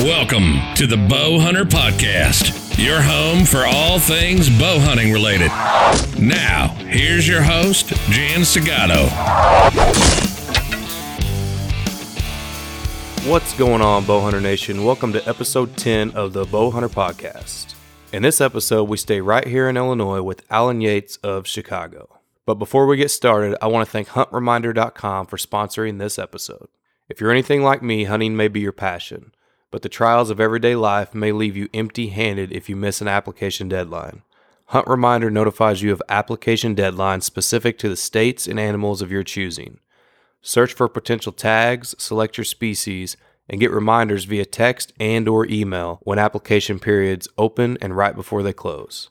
Welcome to the Bow Hunter Podcast, your home for all things bow hunting related. Now, here's your host, Jan Segato. What's going on, Bowhunter Nation? Welcome to episode 10 of the Bowhunter Podcast. In this episode, we stay right here in Illinois with Alan Yates of Chicago. But before we get started, I want to thank HuntReminder.com for sponsoring this episode. If you're anything like me, hunting may be your passion but the trials of everyday life may leave you empty handed if you miss an application deadline. Hunt Reminder notifies you of application deadlines specific to the states and animals of your choosing. Search for potential tags, select your species, and get reminders via text and or email when application periods open and right before they close.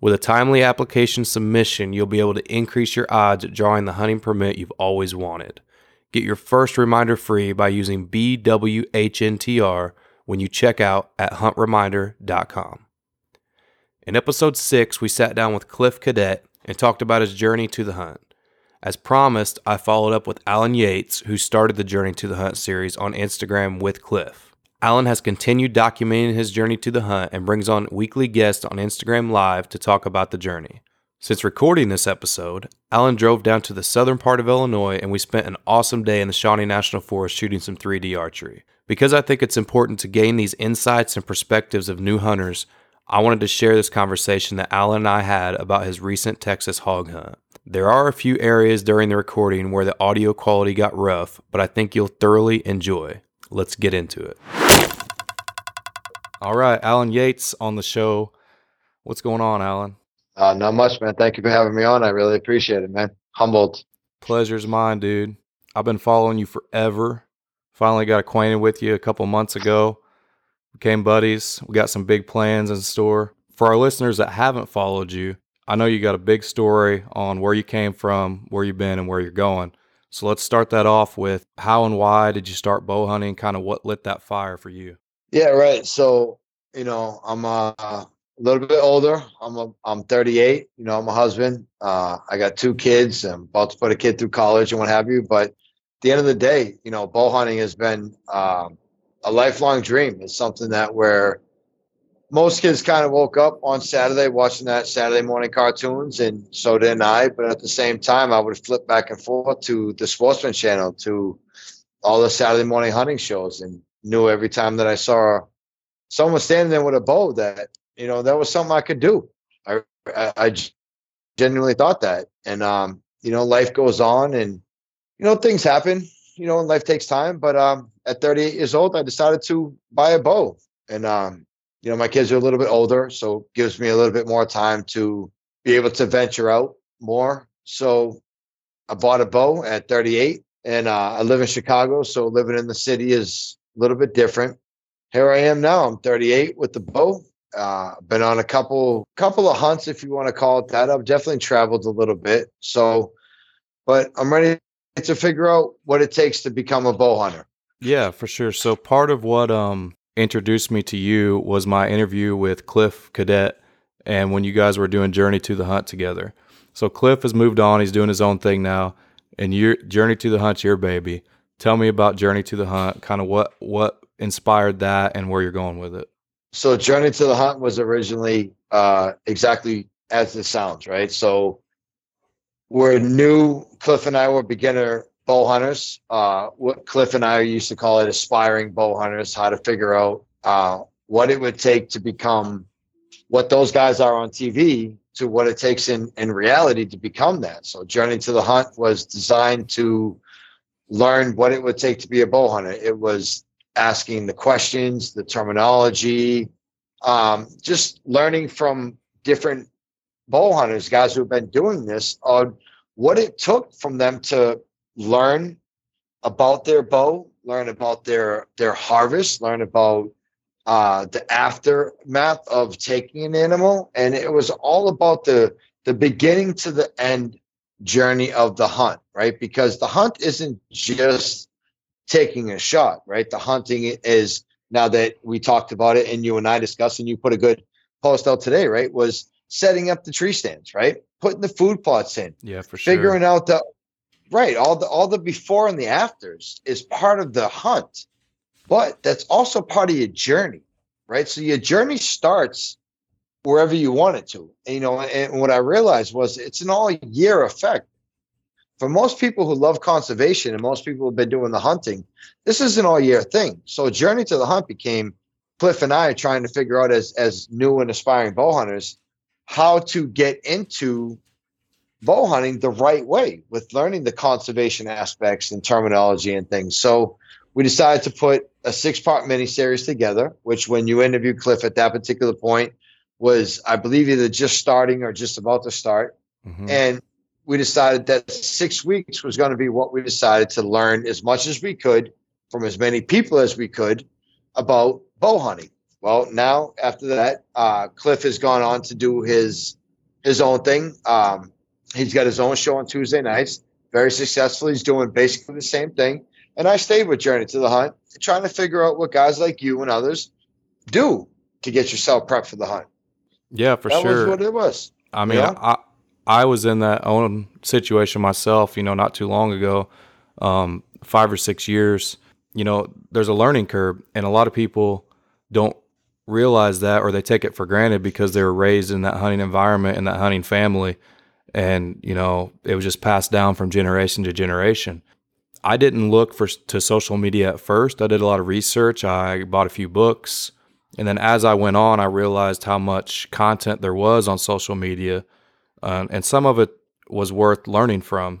With a timely application submission, you'll be able to increase your odds at drawing the hunting permit you've always wanted. Get your first reminder free by using BWHNTR when you check out at huntreminder.com. In episode 6, we sat down with Cliff Cadet and talked about his journey to the hunt. As promised, I followed up with Alan Yates, who started the Journey to the Hunt series on Instagram with Cliff. Alan has continued documenting his journey to the hunt and brings on weekly guests on Instagram Live to talk about the journey. Since recording this episode, Alan drove down to the southern part of Illinois and we spent an awesome day in the Shawnee National Forest shooting some 3D archery. Because I think it's important to gain these insights and perspectives of new hunters, I wanted to share this conversation that Alan and I had about his recent Texas hog hunt. There are a few areas during the recording where the audio quality got rough, but I think you'll thoroughly enjoy. Let's get into it. All right, Alan Yates on the show. What's going on, Alan? Uh, not much, man. Thank you for having me on. I really appreciate it, man. Humbled. Pleasure's mine, dude. I've been following you forever. Finally got acquainted with you a couple months ago. Became buddies. We got some big plans in store. For our listeners that haven't followed you, I know you got a big story on where you came from, where you've been, and where you're going. So let's start that off with how and why did you start bow hunting? Kind of what lit that fire for you? Yeah, right. So, you know, I'm uh a little bit older. I'm a, I'm 38. You know, I'm a husband. Uh, I got two kids. I'm about to put a kid through college and what have you. But at the end of the day, you know, bow hunting has been um, a lifelong dream. It's something that where most kids kind of woke up on Saturday watching that Saturday morning cartoons, and so did I. But at the same time, I would flip back and forth to the Sportsman Channel, to all the Saturday morning hunting shows, and knew every time that I saw someone standing there with a bow that you know that was something I could do. I I, I genuinely thought that, and um, you know, life goes on, and you know, things happen. You know, and life takes time. But um, at 38 years old, I decided to buy a bow, and um, you know, my kids are a little bit older, so gives me a little bit more time to be able to venture out more. So I bought a bow at 38, and uh, I live in Chicago, so living in the city is a little bit different. Here I am now. I'm 38 with the bow, uh, been on a couple couple of hunts, if you want to call it that. I've definitely traveled a little bit. So, but I'm ready to figure out what it takes to become a bow hunter. Yeah, for sure. So part of what um introduced me to you was my interview with Cliff Cadet and when you guys were doing Journey to the Hunt together. So Cliff has moved on, he's doing his own thing now, and your Journey to the Hunt's your baby. Tell me about Journey to the Hunt, kind of what what inspired that and where you're going with it so Journey to the Hunt was originally uh, exactly as it sounds, right? So we're new. Cliff and I were beginner bow hunters. Uh, what Cliff and I used to call it aspiring bow hunters. How to figure out uh, what it would take to become what those guys are on TV to what it takes in in reality to become that. So Journey to the Hunt was designed to learn what it would take to be a bow hunter. It was asking the questions, the terminology, um, just learning from different bow hunters, guys who've been doing this, on what it took from them to learn about their bow, learn about their their harvest, learn about uh, the aftermath of taking an animal, and it was all about the the beginning to the end journey of the hunt, right? Because the hunt isn't just taking a shot, right? The hunting is now that we talked about it and you and I discussed, and you put a good post out today, right? Was setting up the tree stands, right? Putting the food plots in. Yeah, for sure. Figuring out the right, all the all the before and the afters is part of the hunt. but that's also part of your journey, right? So your journey starts wherever you want it to. And, you know, and what I realized was it's an all year effect. For most people who love conservation and most people who've been doing the hunting, this is an all year thing. So Journey to the Hunt became Cliff and I trying to figure out as as new and aspiring bow hunters how to get into bow hunting the right way with learning the conservation aspects and terminology and things. So we decided to put a six part mini series together, which when you interviewed Cliff at that particular point was, I believe, either just starting or just about to start. Mm-hmm. And we decided that six weeks was going to be what we decided to learn as much as we could from as many people as we could about bow hunting. Well, now after that, uh, Cliff has gone on to do his his own thing. Um, he's got his own show on Tuesday nights, very successful. He's doing basically the same thing. And I stayed with Journey to the Hunt, trying to figure out what guys like you and others do to get yourself prepped for the hunt. Yeah, for that sure. That was what it was. I mean, I I was in that own situation myself. You know, not too long ago, um, five or six years. You know, there's a learning curve, and a lot of people don't realize that, or they take it for granted because they were raised in that hunting environment and that hunting family, and you know, it was just passed down from generation to generation. I didn't look for to social media at first. I did a lot of research. I bought a few books. And then as I went on, I realized how much content there was on social media, uh, and some of it was worth learning from.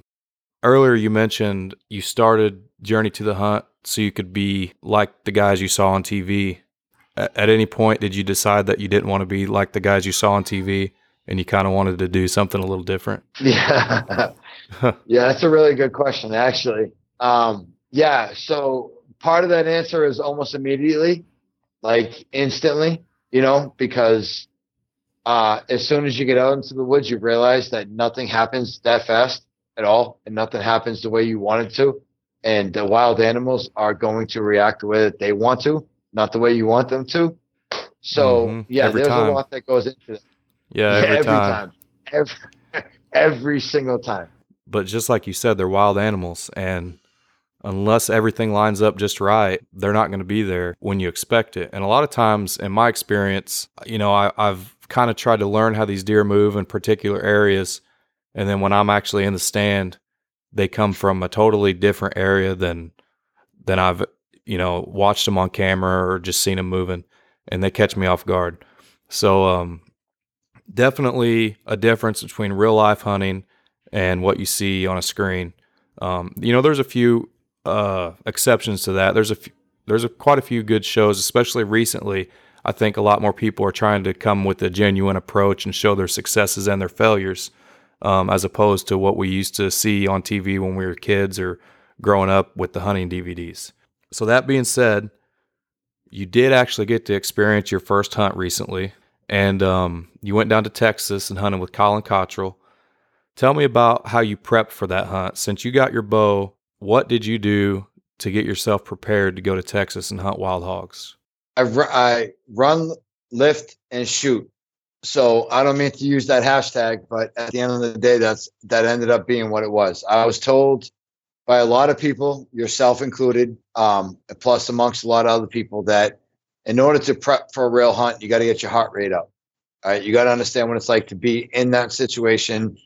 Earlier, you mentioned you started Journey to the Hunt so you could be like the guys you saw on TV. At any point, did you decide that you didn't want to be like the guys you saw on TV and you kind of wanted to do something a little different? Yeah. yeah, that's a really good question, actually. Um, yeah. So part of that answer is almost immediately like instantly, you know, because uh, as soon as you get out into the woods, you realize that nothing happens that fast at all, and nothing happens the way you want it to. And the wild animals are going to react the way that they want to, not the way you want them to. So mm-hmm. yeah, every there's time. a lot that goes into that. Yeah, every, yeah, every time. time. Every, every single time. But just like you said, they're wild animals, and unless everything lines up just right, they're not going to be there when you expect it. And a lot of times, in my experience, you know, I, have kind of tried to learn how these deer move in particular areas. And then when I'm actually in the stand, they come from a totally different area than than I've you know watched them on camera or just seen them moving, and they catch me off guard. So um, definitely a difference between real life hunting and what you see on a screen. Um, you know, there's a few uh, exceptions to that. There's a f- there's a, quite a few good shows, especially recently. I think a lot more people are trying to come with a genuine approach and show their successes and their failures, um, as opposed to what we used to see on TV when we were kids or growing up with the hunting DVDs. So that being said, you did actually get to experience your first hunt recently, and um, you went down to Texas and hunted with Colin Cottrell. Tell me about how you prepped for that hunt. Since you got your bow what did you do to get yourself prepared to go to Texas and hunt wild hogs? I, I run, lift, and shoot. So I don't mean to use that hashtag, but at the end of the day, that's that ended up being what it was. I was told by a lot of people, yourself included, um, plus amongst a lot of other people, that in order to prep for a real hunt, you got to get your heart rate up. All right, you got to understand what it's like to be in that situation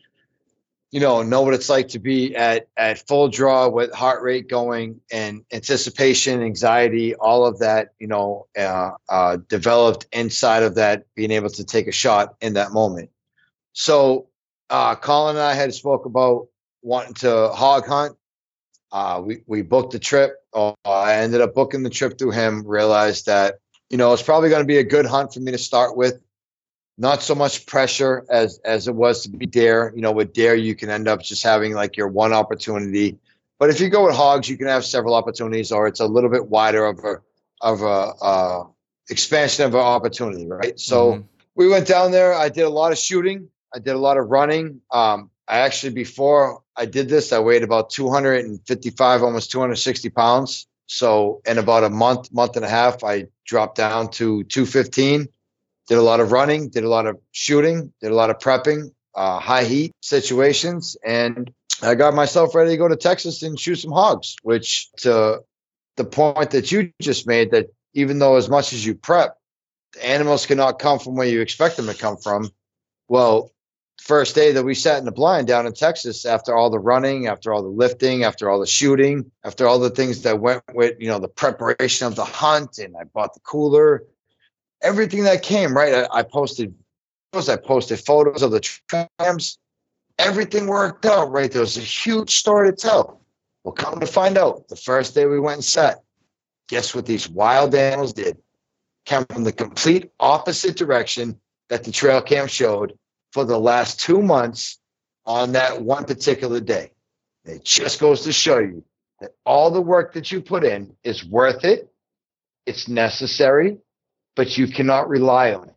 you know know what it's like to be at at full draw with heart rate going and anticipation anxiety all of that you know uh, uh, developed inside of that being able to take a shot in that moment. So uh, colin and i had spoke about wanting to hog hunt. Uh, we, we booked the trip. Uh, i ended up booking the trip through him realized that you know it's probably going to be a good hunt for me to start with not so much pressure as as it was to be dare. You know, with dare you can end up just having like your one opportunity. But if you go with hogs, you can have several opportunities, or it's a little bit wider of a of a uh, expansion of an opportunity, right? So mm-hmm. we went down there. I did a lot of shooting. I did a lot of running. Um, I actually before I did this, I weighed about 255, almost 260 pounds. So in about a month, month and a half, I dropped down to 215 did a lot of running, did a lot of shooting, did a lot of prepping, uh, high heat situations, and I got myself ready to go to Texas and shoot some hogs. Which to the point that you just made that even though as much as you prep, the animals cannot come from where you expect them to come from. Well, first day that we sat in the blind down in Texas, after all the running, after all the lifting, after all the shooting, after all the things that went with, you know, the preparation of the hunt, and I bought the cooler, everything that came, right? I, I posted I posted photos of the trams. Everything worked out, right? There was a huge story to tell. Well, come to find out, the first day we went and guess what these wild animals did? Came from the complete opposite direction that the trail cam showed for the last two months on that one particular day. It just goes to show you that all the work that you put in is worth it. It's necessary, but you cannot rely on it.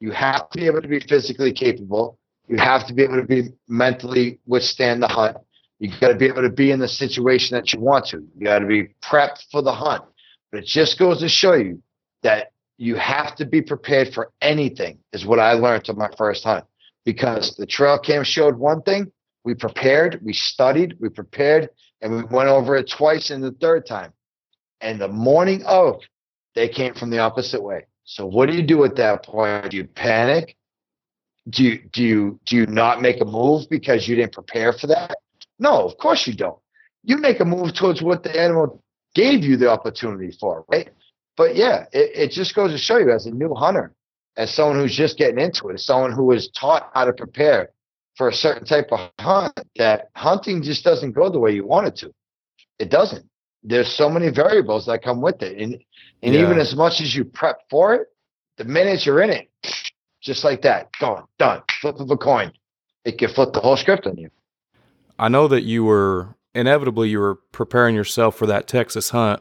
You have to be able to be physically capable. You have to be able to be mentally withstand the hunt. You got to be able to be in the situation that you want to. You got to be prepped for the hunt. But it just goes to show you that you have to be prepared for anything, is what I learned on my first hunt. Because the trail cam showed one thing, we prepared, we studied, we prepared, and we went over it twice in the third time. And the morning of, they came from the opposite way. So what do you do at that point? Do you panic? Do you do you do you not make a move because you didn't prepare for that? No, of course you don't. You make a move towards what the animal gave you the opportunity for, right? But yeah, it, it just goes to show you as a new hunter, as someone who's just getting into it, as someone who was taught how to prepare for a certain type of hunt, that hunting just doesn't go the way you want it to. It doesn't. There's so many variables that come with it. And and yeah. even as much as you prep for it, the minute you're in it, just like that, gone, done, flip of a coin. It can flip the whole script on you. I know that you were inevitably you were preparing yourself for that Texas hunt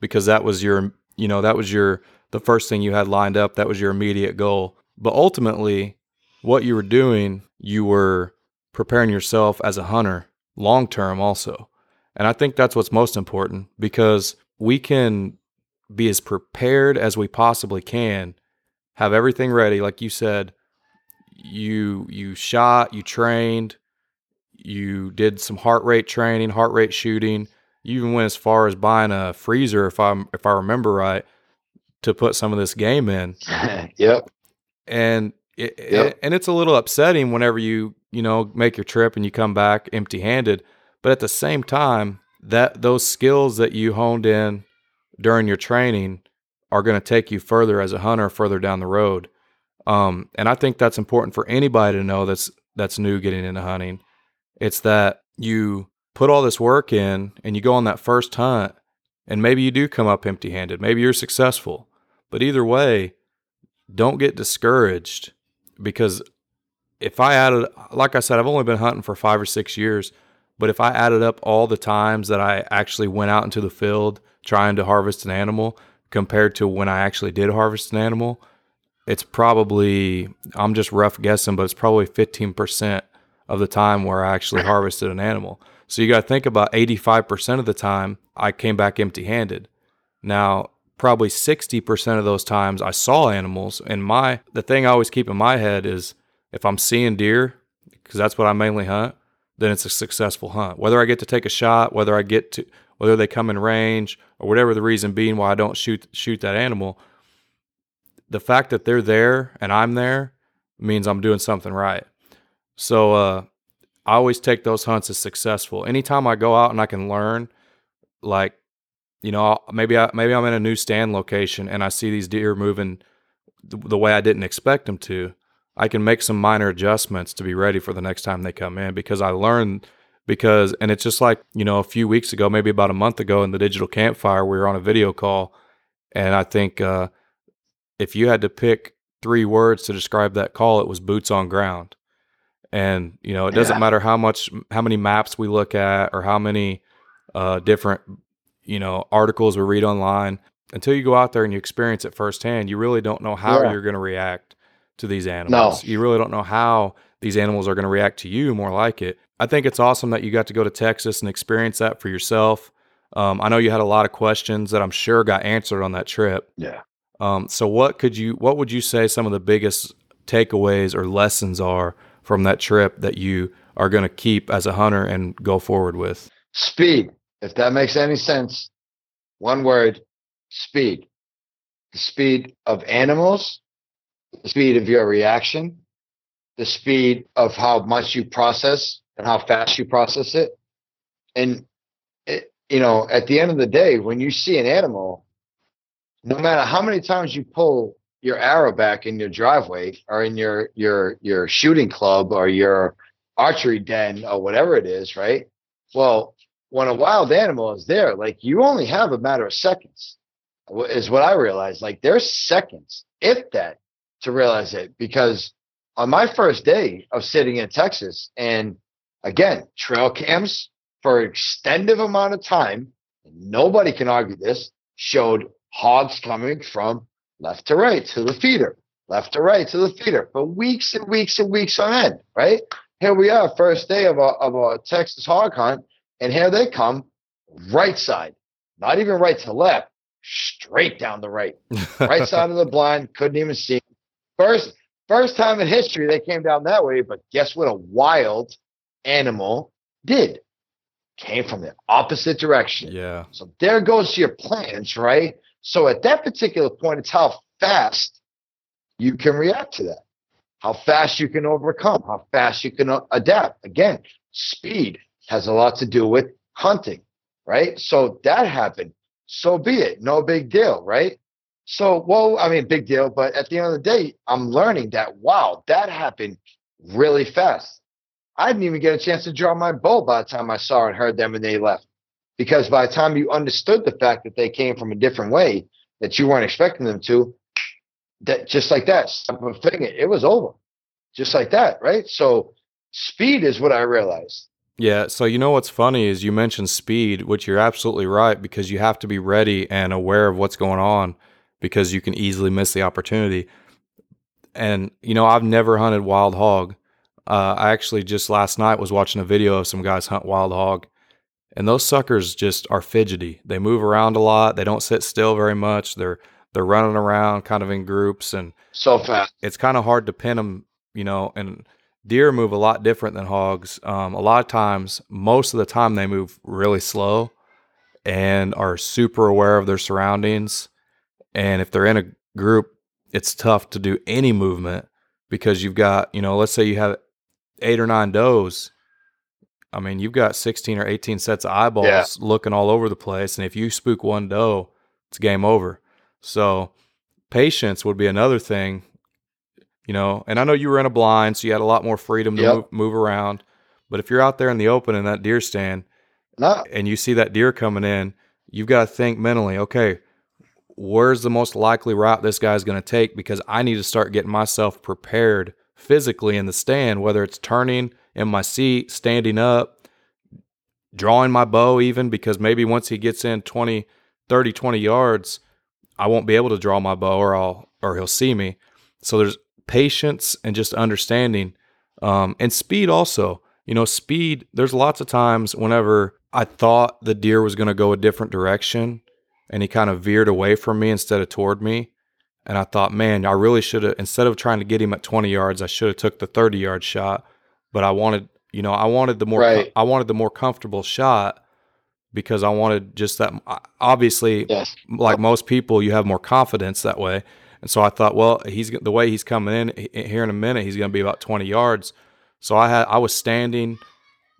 because that was your you know that was your the first thing you had lined up that was your immediate goal but ultimately what you were doing you were preparing yourself as a hunter long term also and i think that's what's most important because we can be as prepared as we possibly can have everything ready like you said you you shot you trained you did some heart rate training, heart rate shooting. You even went as far as buying a freezer, if I'm if I remember right, to put some of this game in. yep. And it, yep. it, and it's a little upsetting whenever you you know make your trip and you come back empty handed. But at the same time, that those skills that you honed in during your training are going to take you further as a hunter further down the road. Um, and I think that's important for anybody to know that's that's new getting into hunting it's that you put all this work in and you go on that first hunt and maybe you do come up empty handed. Maybe you're successful. But either way, don't get discouraged because if I added, like I said, I've only been hunting for five or six years, but if I added up all the times that I actually went out into the field trying to harvest an animal compared to when I actually did harvest an animal, it's probably, I'm just rough guessing, but it's probably 15% of the time where I actually harvested an animal. So you got to think about 85% of the time I came back empty handed. Now, probably 60% of those times I saw animals. And my, the thing I always keep in my head is if I'm seeing deer, because that's what I mainly hunt, then it's a successful hunt. Whether I get to take a shot, whether I get to, whether they come in range, or whatever the reason being why I don't shoot shoot that animal, the fact that they're there and I'm there means I'm doing something right. So uh, I always take those hunts as successful. Anytime I go out and I can learn, like you know, maybe I maybe I'm in a new stand location and I see these deer moving the, the way I didn't expect them to. I can make some minor adjustments to be ready for the next time they come in because I learned because and it's just like you know a few weeks ago maybe about a month ago in the digital campfire we were on a video call and i think uh, if you had to pick three words to describe that call it was boots on ground and you know, it doesn't yeah. matter how much, how many maps we look at, or how many uh, different, you know, articles we read online. Until you go out there and you experience it firsthand, you really don't know how yeah. you're going to react to these animals. No. You really don't know how these animals are going to react to you. More like it. I think it's awesome that you got to go to Texas and experience that for yourself. Um, I know you had a lot of questions that I'm sure got answered on that trip. Yeah. Um, so what could you, what would you say some of the biggest takeaways or lessons are from that trip that you are going to keep as a hunter and go forward with? Speed. If that makes any sense, one word, speed. The speed of animals, the speed of your reaction, the speed of how much you process and how fast you process it. And, it, you know, at the end of the day, when you see an animal, no matter how many times you pull your arrow back in your driveway or in your your your shooting club or your archery den or whatever it is, right? Well, when a wild animal is there, like you only have a matter of seconds, is what I realized. Like there's seconds, if that, to realize it. Because on my first day of sitting in Texas, and again, trail cams for an extended amount of time, nobody can argue this, showed hogs coming from left to right to the feeder, left to right to the feeder for weeks and weeks and weeks on end, right? Here we are, first day of a, of a Texas hog hunt, and here they come, right side, not even right to left, straight down the right, right side of the blind, couldn't even see. First, first time in history they came down that way, but guess what? A wild animal did came from the opposite direction. Yeah. So there goes your plans, right? So at that particular point, it's how fast you can react to that, how fast you can overcome, how fast you can uh, adapt. Again, speed has a lot to do with hunting, right? So that happened. So be it. No big deal, right? So, well, I mean, big deal, but at the end of the day, I'm learning that wow, that happened really fast. I didn't even get a chance to draw my bow by the time I saw and heard them and they left because by the time you understood the fact that they came from a different way that you weren't expecting them to, that just like that, it was over, just like that, right? So speed is what I realized. Yeah. So you know what's funny is you mentioned speed, which you're absolutely right because you have to be ready and aware of what's going on because you can easily miss the opportunity. And you know, I've never hunted wild hog. Uh, I actually just last night was watching a video of some guys hunt wild hog, and those suckers just are fidgety. They move around a lot. They don't sit still very much. They're they're running around kind of in groups and so fast. It's kind of hard to pin them, you know. And deer move a lot different than hogs. Um, a lot of times, most of the time, they move really slow and are super aware of their surroundings. And if they're in a group, it's tough to do any movement because you've got, you know, let's say you have eight or nine does I mean, you've got 16 or 18 sets of eyeballs yeah. looking all over the place. And if you spook one doe, it's game over. So, patience would be another thing, you know. And I know you were in a blind, so you had a lot more freedom to yep. move, move, around. But if you're out there in the open in that deer stand no. and you see that deer coming in, you've got to think mentally, okay, where's the most likely route this guy's going to take? Because I need to start getting myself prepared physically in the stand, whether it's turning in my seat, standing up, drawing my bow, even because maybe once he gets in 20, 30, 20 yards, I won't be able to draw my bow or I'll or he'll see me. So there's patience and just understanding. Um, and speed also. You know, speed, there's lots of times whenever I thought the deer was going to go a different direction and he kind of veered away from me instead of toward me. And I thought, man, I really should have instead of trying to get him at 20 yards, I should have took the 30 yard shot but I wanted, you know, I wanted the more, right. I wanted the more comfortable shot because I wanted just that. Obviously, yes. like most people, you have more confidence that way. And so I thought, well, he's the way he's coming in here in a minute, he's going to be about 20 yards. So I had, I was standing,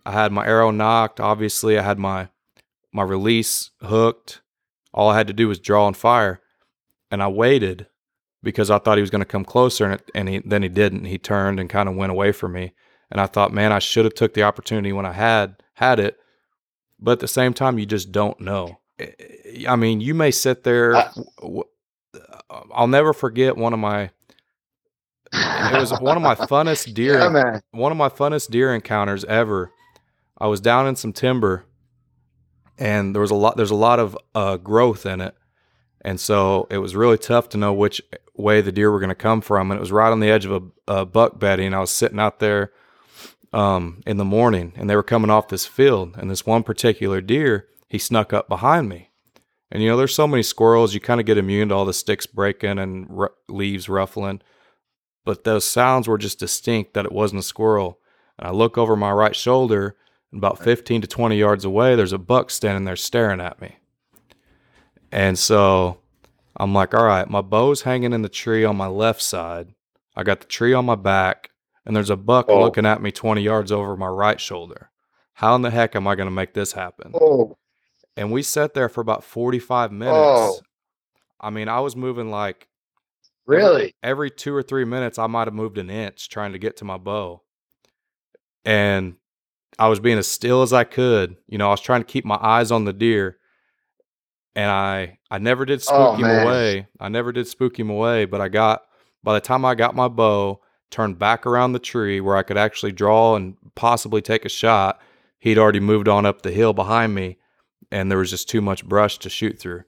I had my arrow nocked. Obviously, I had my my release hooked. All I had to do was draw and fire, and I waited because I thought he was going to come closer, and, it, and he, then he didn't. He turned and kind of went away from me and I thought, man, I should have took the opportunity when I had had it. But at the same time, you just don't know. I mean, you may sit there. I'll never forget one of my. It was one of my funnest deer. Yeah, one of my funnest deer encounters ever. I was down in some timber, and there was a lot. There's a lot of uh, growth in it, and so it was really tough to know which way the deer were going to come from. And it was right on the edge of a, a buck bedding. I was sitting out there um, in the morning, and they were coming off this field, and this one particular deer he snuck up behind me. And you know, there's so many squirrels, you kind of get immune to all the sticks breaking and r- leaves ruffling. But those sounds were just distinct that it wasn't a squirrel. And I look over my right shoulder, and about 15 to 20 yards away, there's a buck standing there staring at me. And so I'm like, all right, my bow's hanging in the tree on my left side. I got the tree on my back, and there's a buck Oh. looking at me 20 yards over my right shoulder. How in the heck am I going to make this happen? Oh, And we sat there for about 45 minutes. Oh. I mean, I was moving like really? every two or three minutes, I might have moved an inch trying to get to my bow. And I was being as still as I could. You know, I was trying to keep my eyes on the deer. And I I never did oh, spook Oh, him man. away. I never did spook him away, but I got by the time I got my bow turned back around the tree where I could actually draw and possibly take a shot, he'd already moved on up the hill behind me and there was just too much brush to shoot through.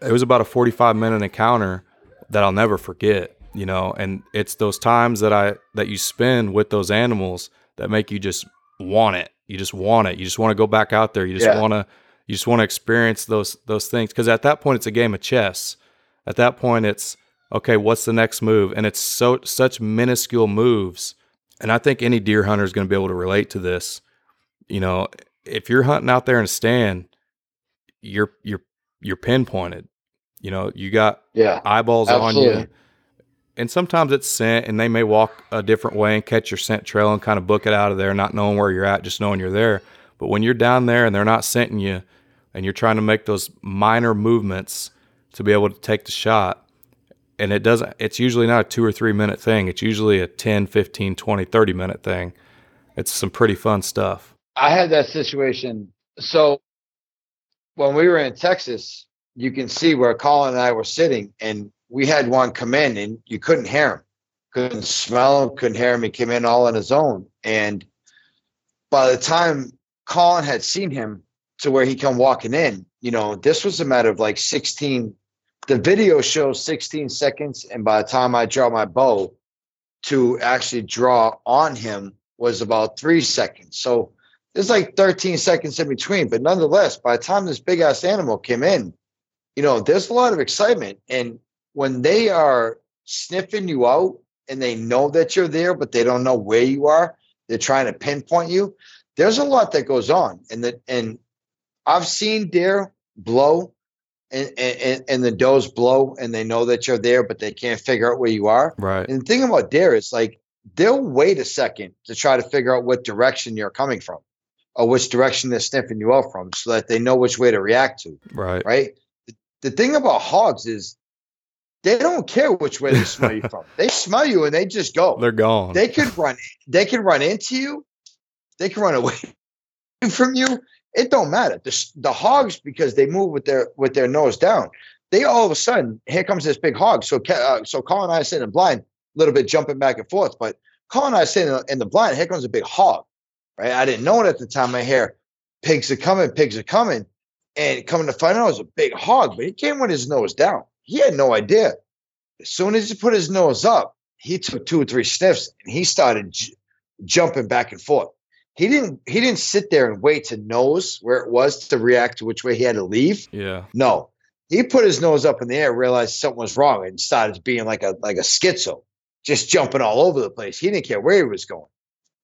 It was about a 45 minute encounter that I'll never forget, you know, and it's those times that I that you spend with those animals that make you just want it. You just want it. You just want to go back out there. You just Yeah. want to you just want to experience those those things cuz at that point it's a game of chess. At that point it's okay, what's the next move? And it's so such minuscule moves. And I think any deer hunter is going to be able to relate to this. You know, if you're hunting out there in a stand, you're you're you're pinpointed. You know, you got Yeah. eyeballs on you. And sometimes it's scent, and they may walk a different way and catch your scent trail and kind of book it out of there, not knowing where you're at, just knowing you're there. But when you're down there and they're not scenting you, and you're trying to make those minor movements to be able to take the shot, and it doesn't, it's usually not a two or three minute thing. It's usually a 10, 15, 20, 30 minute thing. It's some pretty fun stuff. I had that situation. So when we were in Texas, you can see where Colin and I were sitting, and we had one come in, and you couldn't hear him, couldn't smell him, couldn't hear him. He came in all on his own, and by the time Colin had seen him to where he come walking in, you know, this was a matter of like 16. The video shows 16 seconds, and by the time I draw my bow to actually draw on him was about three seconds. So there's like 13 seconds in between. But nonetheless, by the time this big ass animal came in, you know, there's a lot of excitement. And when they are sniffing you out and they know that you're there, but they don't know where you are, they're trying to pinpoint you. There's a lot that goes on. And that and I've seen deer blow and, and, and the does blow and they know that you're there, but they can't figure out where you are. Right. And the thing about deer is like they'll wait a second to try to figure out what direction you're coming from or which direction they're sniffing you out from so that they know which way to react to. Right. Right. The, the thing about hogs is they don't care which way they smell you from. They smell you and they just go. They're gone. They could run they could run into you. They can run away from you. It don't matter. The, the hogs, because they move with their with their nose down, they all of a sudden here comes this big hog. So uh, so Colin and I sitting in blind, a little bit jumping back and forth. But Colin and I sitting in the- in the blind. Here comes a big hog. Right. I didn't know it at the time. I hear pigs are coming, pigs are coming, and coming to find out it was a big hog. But he came with his nose down. He had no idea. As soon as he put his nose up, he took two or three sniffs and he started j- jumping back and forth. He didn't. He didn't sit there and wait to nose where it was to react to which way he had to leave. yeah. No, he put his nose up in the air, realized something was wrong, and started being like a like a schizo, just jumping all over the place. He didn't care where he was going.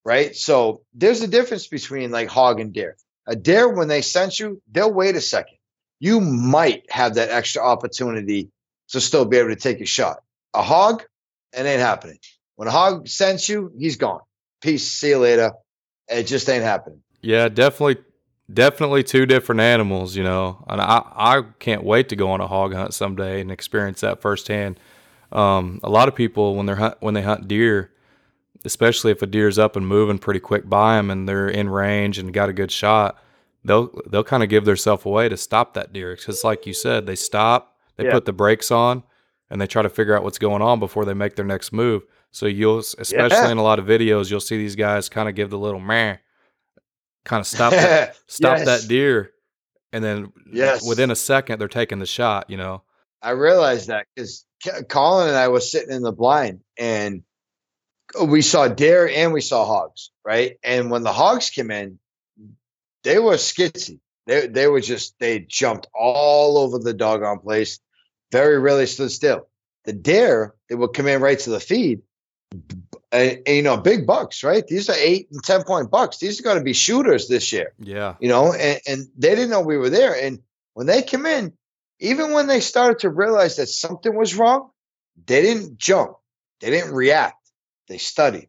Right. So there's a difference between like hog and deer. A deer, when they sense you, they'll wait a second. You might have that extra opportunity to still be able to take a shot. A hog, it ain't happening. When a hog sense you, he's gone. Peace. See you later. It just ain't happening. Yeah, definitely, definitely two different animals, you know. And I, I can't wait to go on a hog hunt someday and experience that firsthand. Um, a lot of people when they're hunt, when they hunt deer, especially if a deer's up and moving pretty quick by them and they're in range and got a good shot, they'll they'll kind of give themselves away to stop that deer. Because like you said, they stop, they Yeah. put the brakes on, and they try to figure out what's going on before they make their next move. So you'll, especially Yeah. in a lot of videos, you'll see these guys kind of give the little man, kind of stop that, stop Yes. that deer, and then Yes. within a second they're taking the shot. You know, I realized that because Colin and I was sitting in the blind and we saw deer and we saw hogs, right? And when the hogs came in, they were skitsy. They they were just they jumped all over the doggone place. Very rarely stood still. The deer, they would come in right to the feed. And, and, you know, big bucks, right? These are eight and ten point bucks. These are going to be shooters this year yeah, you know, and, and they didn't know we were there. And when they come in, even when they started to realize that something was wrong, they didn't jump, they didn't react, they studied.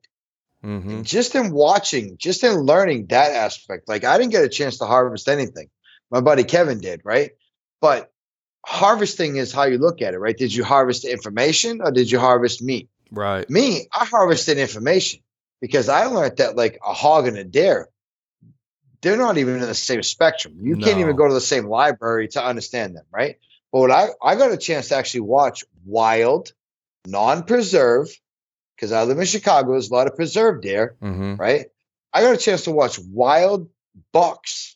Mm-hmm. Just in watching, just in learning that aspect, like I didn't get a chance to harvest anything. My buddy Kevin did, right? But harvesting is how you look at it, right? Did you harvest information or did you harvest meat? Right. Me, I harvested information because I learned that like a hog and a deer, they're not even in the same spectrum. You can't even go to the same library to understand them, right? But what I, I got a chance to actually watch wild, non-preserve, because I live in Chicago, there's a lot of preserved deer, Mm-hmm. right? I got a chance to watch wild bucks,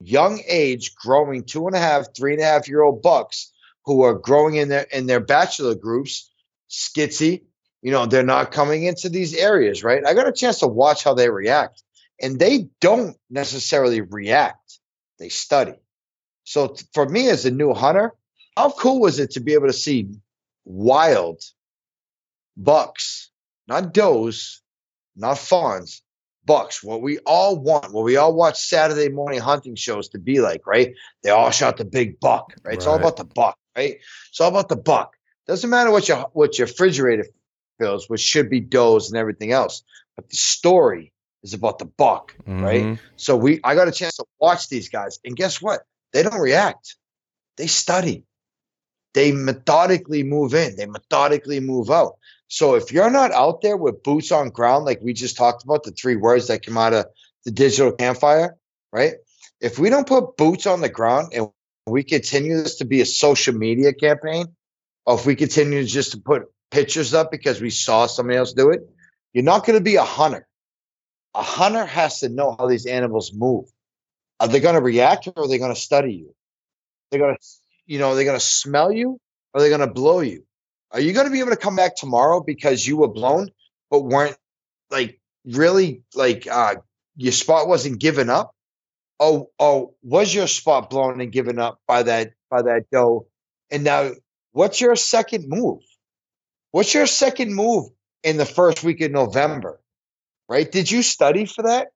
young age, growing two and a half, three and a half year old bucks who are growing in their in their bachelor groups, skitsy. You know, they're not coming into these areas, right? I got a chance to watch how they react, and they don't necessarily react; they study. So t- for me as a new hunter, how cool was it to be able to see wild bucks, not does, not fawns, bucks, what we all want, what we all watch Saturday morning hunting shows to be like, right? They all shot the big buck, right? It's all about the buck, right? It's all about the buck. Doesn't matter what your what your refrigerator fills, which should be does and everything else, but the story is about the buck, right? Mhm. So we I got a chance to watch these guys, and guess what? They don't react. They study. They methodically move in. They methodically move out. So if you're not out there with boots on ground, like we just talked about, the three words that come out of the digital campfire, right? If we don't put boots on the ground and we continue this to be a social media campaign, or if we continue just to put pictures up because we saw somebody else do it, you're not going to be a hunter. A hunter has to know how these animals move. Are they going to react or are they going to study you? They're going to, you know, they're going to smell you or they're going to blow you. Are you going to be able to come back tomorrow because you were blown, but weren't like really like uh your spot wasn't given up? Oh, oh, was your spot blown and given up by that by that doe? And now, what's your second move? What's your second move in the first week of November? Right? Did you study for that?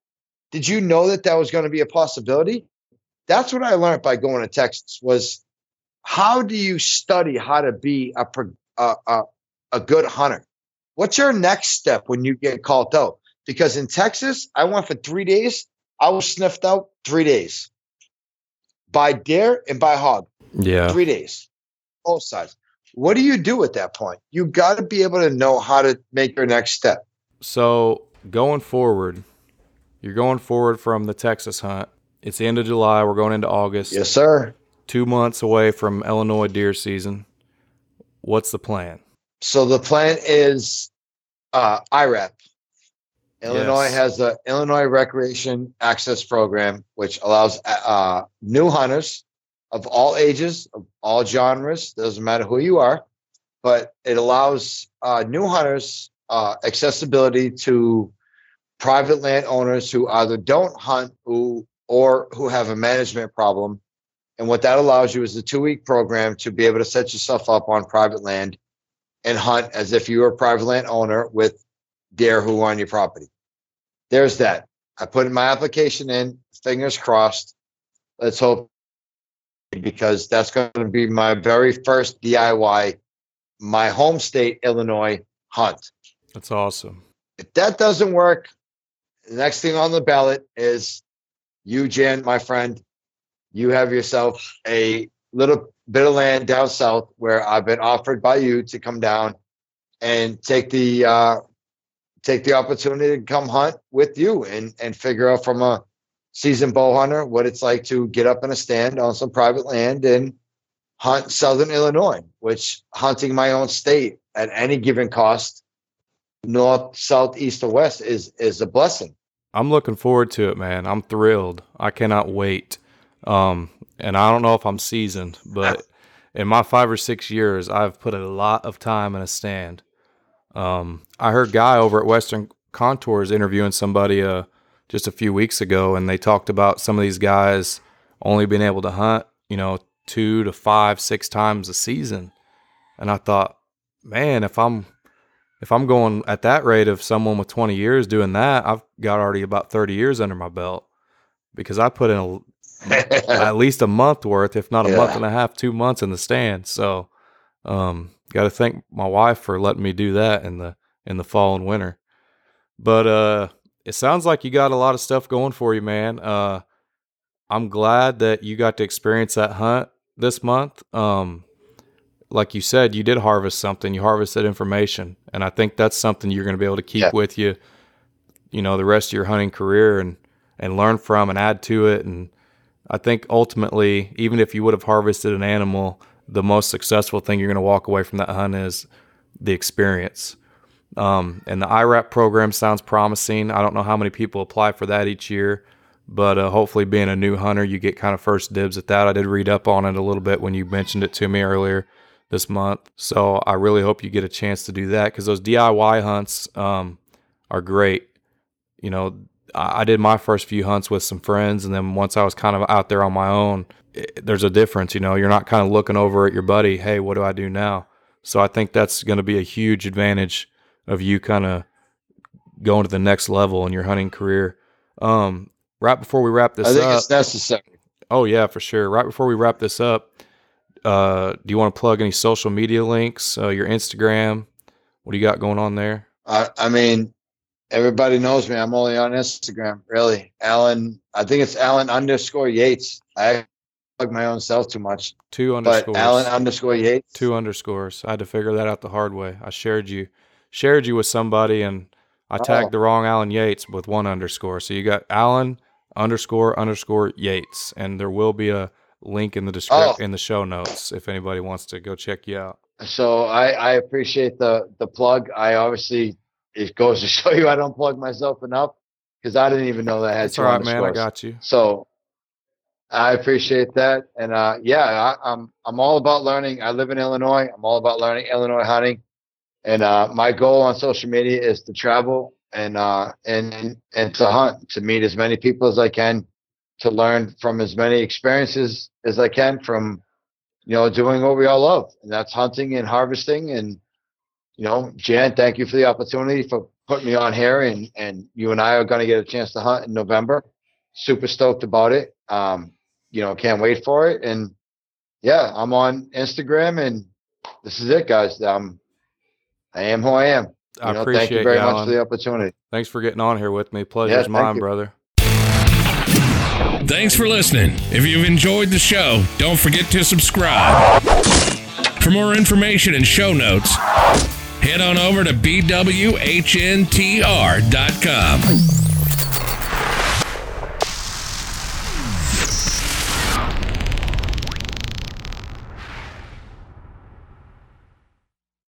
Did you know that that was going to be a possibility? That's what I learned by going to Texas. Was how do you study how to be a a, a, a good hunter? What's your next step when you get called out? Because in Texas, I went for three days. I was sniffed out three days by deer and by hog. Yeah. Three days, both sides. What do you do at that point? You got to be able to know how to make your next step. So going forward, you're going forward from the Texas hunt. It's the end of July. We're going into August. Yes, sir. Two months away from Illinois deer season. What's the plan? So the plan is uh, IRAP. Illinois Yes. has the Illinois Recreation Access Program, which allows uh, new hunters of all ages, of all genres, doesn't matter who you are, but it allows uh, new hunters uh, accessibility to private landowners who either don't hunt who or who have a management problem. And what that allows you is a two week program to be able to set yourself up on private land and hunt as if you were a private land owner with deer who are on your property. There's that. I put my application in, fingers crossed. Let's hope because that's going to be my very first DIY, my home state, Illinois hunt. That's awesome. If that doesn't work, the next thing on the ballot is you, Jan, my friend. You have yourself a little bit of land down south where I've been offered by you to come down and take the uh, take the opportunity to come hunt with you and and figure out from a seasoned bow hunter what it's like to get up in a stand on some private land and hunt southern Illinois, which hunting my own state at any given cost, north, south, east, or west is is a blessing. I'm looking forward to it, man. I'm thrilled. I cannot wait. Um, and I don't know if I'm seasoned, but in my five or six years, I've put a lot of time in a stand. Um, I heard Guy over at Western Contours interviewing somebody uh, just a few weeks ago, and they talked about some of these guys only being able to hunt, you know, two to five, six times a season. And I thought, man, if I'm if I'm going at that rate of someone with 20 years doing that, I've got already about 30 years under my belt because I put in a at least a month worth, if not a Yeah. month and a half, two months in the stand. So, um, got to thank my wife for letting me do that in the in the fall and winter. But uh, it sounds like you got a lot of stuff going for you, man. Uh, I'm glad that you got to experience that hunt this month. Um, like you said, you did harvest something. You harvested information, and I think that's something you're going to be able to keep Yeah. with you, you know, the rest of your hunting career and and learn from and add to it. And I think ultimately, even if you would have harvested an animal, the most successful thing you're going to walk away from that hunt is the experience. Um, and the IRAP program sounds promising. I don't know how many people apply for that each year, but uh, hopefully, being a new hunter, you get kind of first dibs at that. I did read up on it a little bit when you mentioned it to me earlier this month. So I really hope you get a chance to do that because those DIY hunts um, are great. You know, I I did my first few hunts with some friends, and then once I was kind of out there on my own, it, there's a difference. You know, you're not kind of looking over at your buddy, hey, what do I do now? So I think that's going to be a huge advantage of you kind of going to the next level in your hunting career. Um, right before we wrap this I think up, it's necessary. oh yeah, for sure. Right before we wrap this up, uh, do you want to plug any social media links? Uh, your Instagram? What do you got going on there? I, I mean, everybody knows me. I'm only on Instagram, really. Alan, I think it's Alan underscore Yates. I plug my own self too much, Two but underscores. Alan underscore Yates. two underscores. I had to figure that out the hard way. I shared you, shared you with somebody, and I tagged Oh. the wrong Alan Yates with one underscore. So you got Alan underscore underscore Yates, and there will be a link in the description Oh. in the show notes if anybody wants to go check you out. So I, I appreciate the the plug. I obviously it goes to show you I don't plug myself enough because I didn't even know that I had That's two all right, man. I got you. So I appreciate that, and uh, yeah, I, I'm I'm all about learning. I live in Illinois. I'm all about learning Illinois hunting, and uh, my goal on social media is to travel and uh, and and to hunt, to meet as many people as I can, to learn from as many experiences as I can from you know doing what we all love, and that's hunting and harvesting. And you know, Jan, thank you for the opportunity for putting me on here, and and you and I are going to get a chance to hunt in November. Super stoked about it. Um, you know, can't wait for it. And yeah, I'm on Instagram, and this is it, guys. Um, I am who I am. You I know, appreciate thank you very you, much for the opportunity. Thanks for getting on here with me. Pleasure's thank mine, you. brother. Thanks for listening. If you've enjoyed the show, don't forget to subscribe. For more information and show notes, head on over to bwhntr.com.